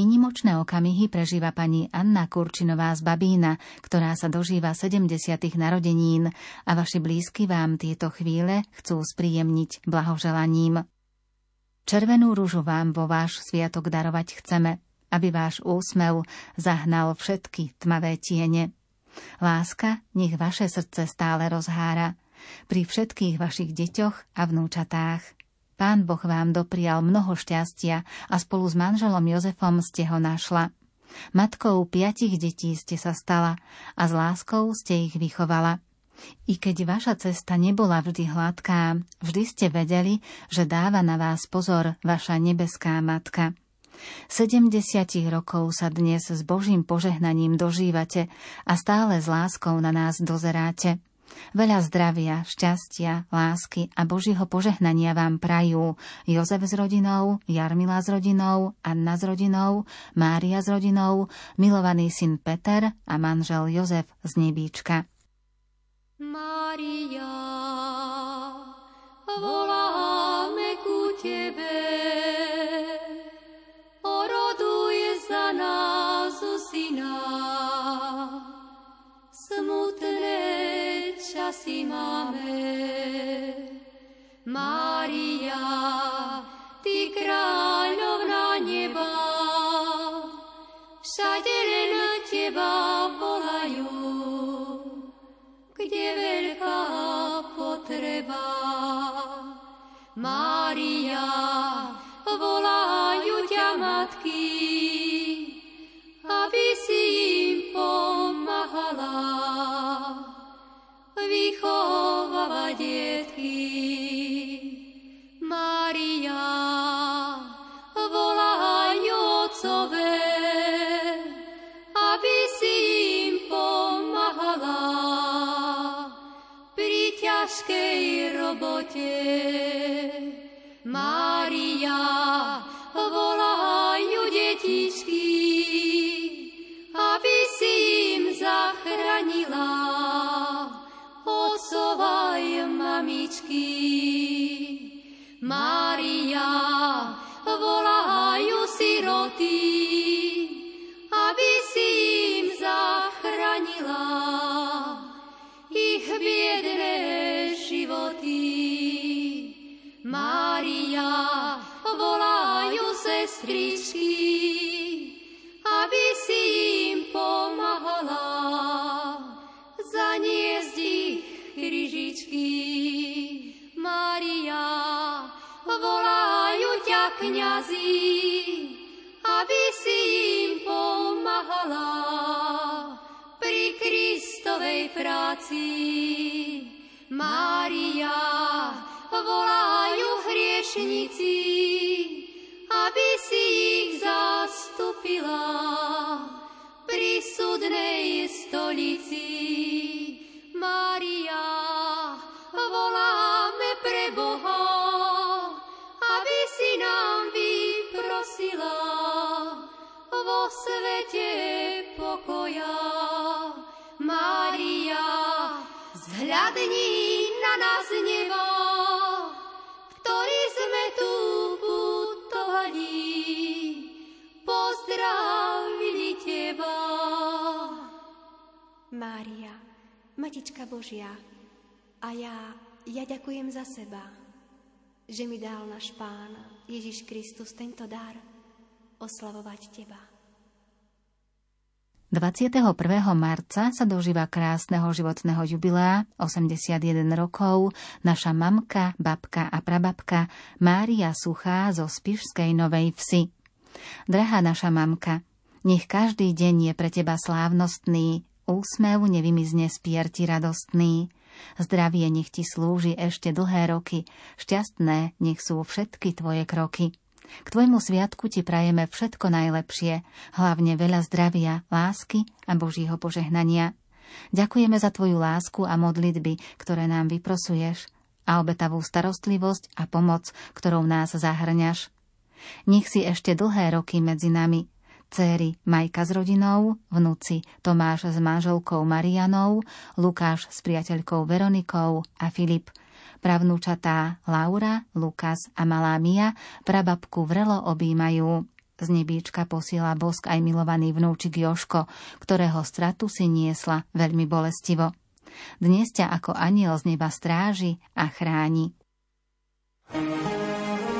Speaker 2: Výnimočné okamihy prežíva pani Anna Kurčinová z Babína, ktorá sa dožíva 70. narodenín a vaši blízky vám tieto chvíle chcú spríjemniť blahoželaním. Červenú rúžu vám vo váš sviatok darovať chceme, aby váš úsmev zahnal všetky tmavé tiene. Láska nech vaše srdce stále rozhára pri všetkých vašich deťoch a vnúčatách. Pán Boh vám doprial mnoho šťastia a spolu s manželom Jozefom ste ho našla. Matkou piatich detí ste sa stala a s láskou ste ich vychovala. I keď vaša cesta nebola vždy hladká, vždy ste vedeli, že dáva na vás pozor vaša nebeská matka. 70 rokov sa dnes s Božím požehnaním dožívate a stále s láskou na nás dozeráte. Veľa zdravia, šťastia, lásky a Božího požehnania vám prajú Jozef s rodinou, Jarmila s rodinou, Anna s rodinou, Mária s rodinou, milovaný syn Peter a manžel Jozef z Nebíčka.
Speaker 5: Mária, voláme ku Tebe, oroduj za nás syna, časy máme. Mária, Ty kráľovná neba, všade len Teba volajú, kde veľká potreba. Mária, volajú ťa matky, vychováva detky. Mária, volajú otcové, aby si im pomáhala pri ťažkej robote. Mária, Mária, volajú siroty, aby si im zachránila ich biedné životy. Mária, volajú sestričky, aby si im pomáhala zaniesť ich kryžičky. Kniazy, aby si im pomáhala pri Kristovej práci. Mária, volajú hriešnici, aby si ich zastupila pri súdnej stolici. Mária, zhľadni na nás nebo, ktorý sme tu putovali, pozdravili Teba.
Speaker 13: Mária, Matička Božia, a ja, ja ďakujem za seba, že mi dal náš Pán Ježiš Kristus tento dar oslavovať Teba.
Speaker 2: 21. marca sa dožíva krásneho životného jubilea 81 rokov naša mamka, babka a prababka Mária Suchá zo Spišskej Novej Vsi. Drahá naša mamka, nech každý deň je pre teba slávnostný, úsmev nevymizne z pierti radostný. Zdravie nech ti slúži ešte dlhé roky, šťastné nech sú všetky tvoje kroky. K tvojmu sviatku ti prajeme všetko najlepšie, hlavne veľa zdravia, lásky a Božího požehnania. Ďakujeme za tvoju lásku a modlitby, ktoré nám vyprosuješ a obetavú starostlivosť a pomoc, ktorou nás zahrňaš. Nech si ešte dlhé roky medzi nami, céry Majka s rodinou, vnúci Tomáš s manželkou Marianou, Lukáš s priateľkou Veronikou a Filip Pravnúčatá Laura, Lukas a malá Mia prababku vrelo objímajú. Z nebíčka posiela bosk aj milovaný vnúčik Joško, ktorého stratu si niesla veľmi bolestivo. Dnes ťa ako aniel z neba stráži a chráni. thank you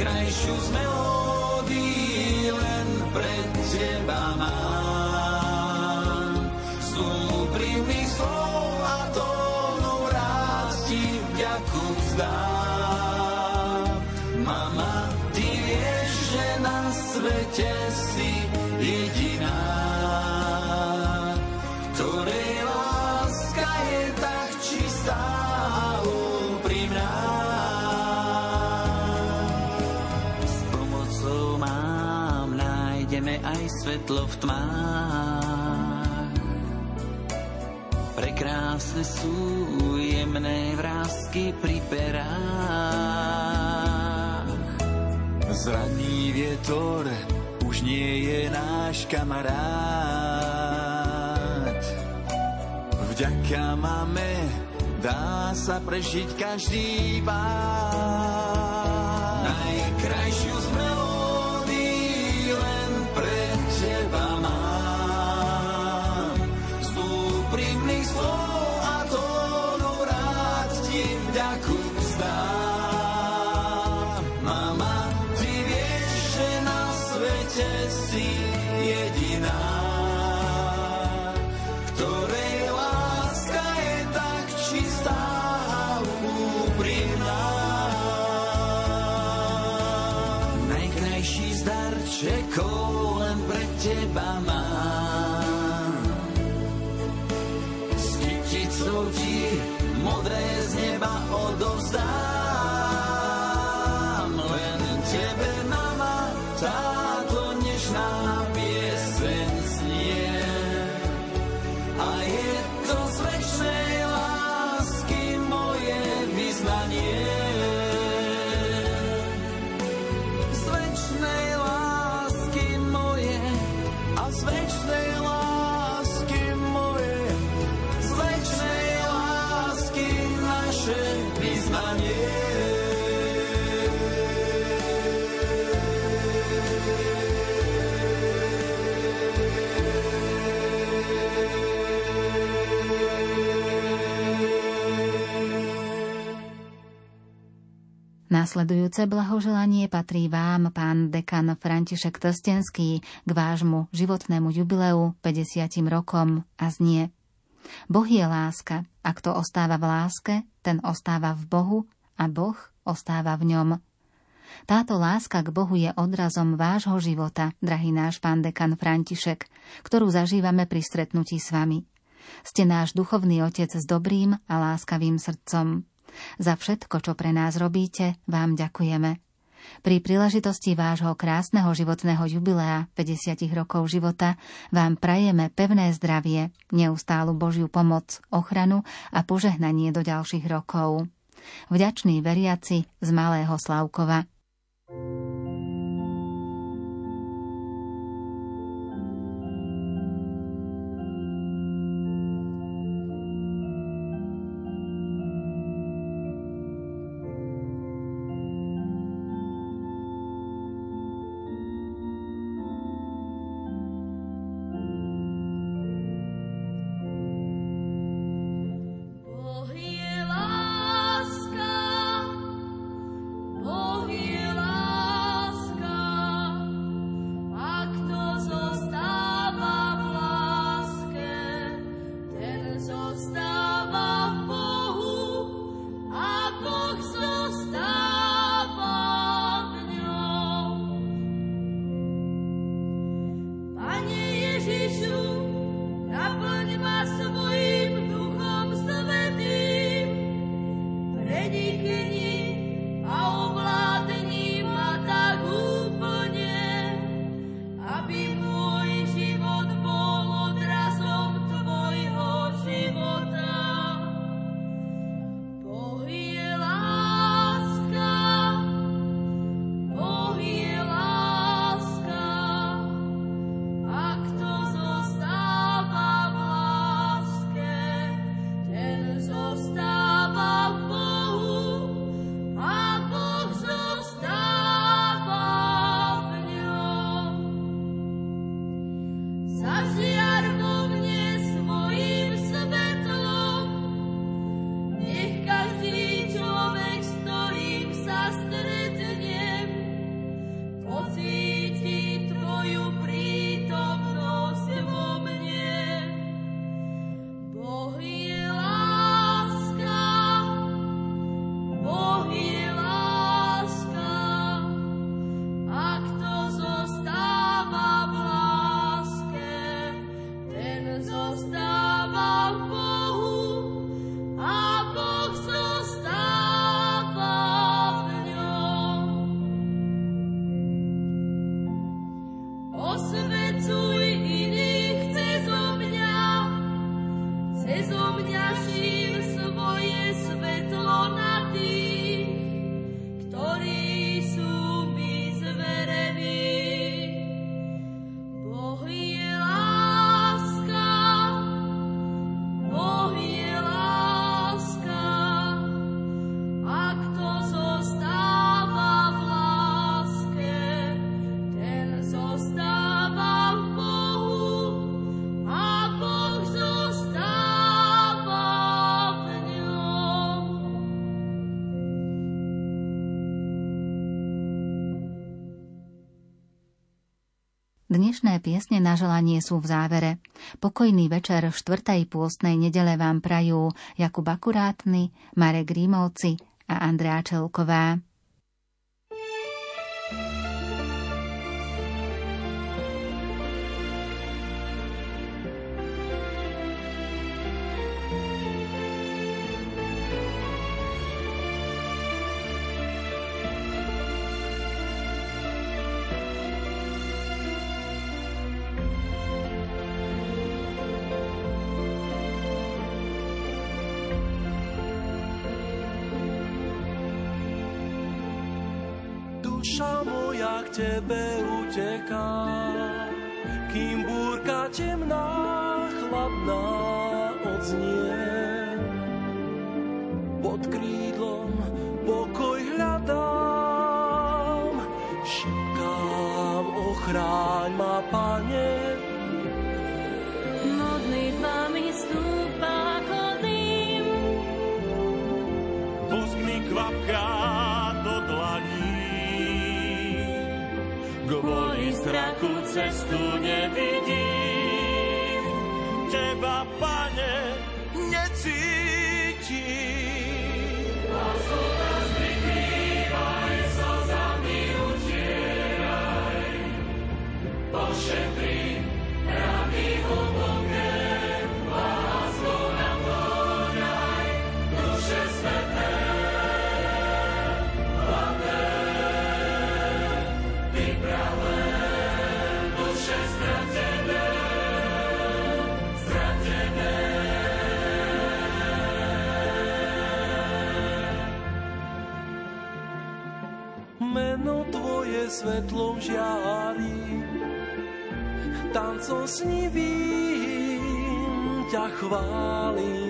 Speaker 14: najkrajšiu z melódií len pre teba mám. V tmách. Prekrásne sú jemné vrázky pri perách. Zraný vietor už nie je náš kamarát. Vďaka máme dá sa prežiť každý pád.
Speaker 2: Nasledujúce blahoželanie patrí vám, pán dekan František Trstenský, k vášmu životnému jubileu 50 rokom a znie. Boh je láska, a kto ostáva v láske, ten ostáva v Bohu a Boh ostáva v ňom. Táto láska k Bohu je odrazom vášho života, drahý náš pán dekan František, ktorú zažívame pri stretnutí s vami. Ste náš duchovný otec s dobrým a láskavým srdcom. Za všetko, čo pre nás robíte, vám ďakujeme. Pri príležitosti vášho krásneho životného jubilea 50 rokov života vám prajeme pevné zdravie, neustálu Božiu pomoc, ochranu a požehnanie do ďalších rokov. Vďačný veriaci z Malého Slavkova. thank you Piesne na želanie sú v závere. Pokojný večer v štvrtej pôstnej nedele vám prajú Jakub Akurátny, Marek Rímovci a Andrea Čelková.
Speaker 15: meno Tvoje svetlom žiari. Tancom snivým ťa chválim.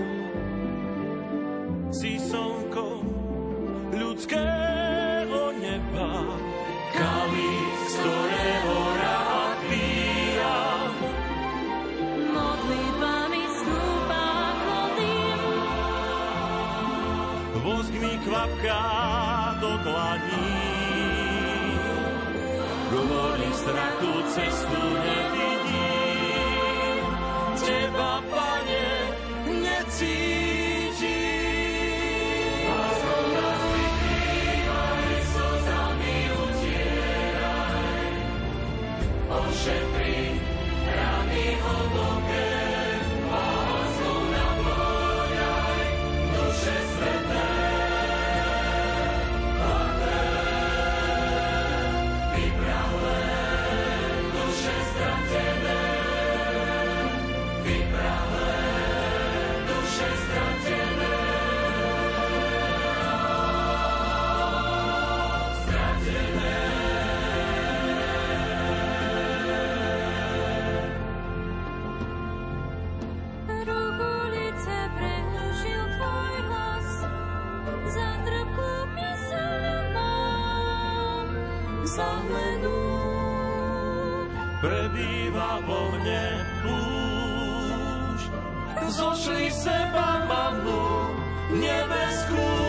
Speaker 15: na tú cestu ne? vo mne už. Zošli seba ma mnou nebeskú